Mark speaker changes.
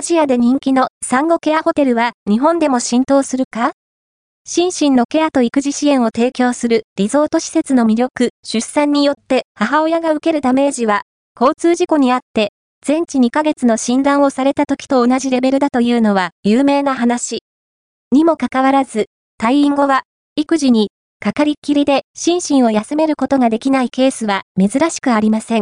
Speaker 1: アジアで人気の産後ケアホテルは日本でも浸透するか？心身のケアと育児支援を提供するリゾート施設の魅力、出産によって母親が受けるダメージは、交通事故にあって、全治2ヶ月の診断をされた時と同じレベルだというのは有名な話。にもかかわらず、退院後は、育児に、かかりっきりで心身を休めることができないケースは珍しくありません。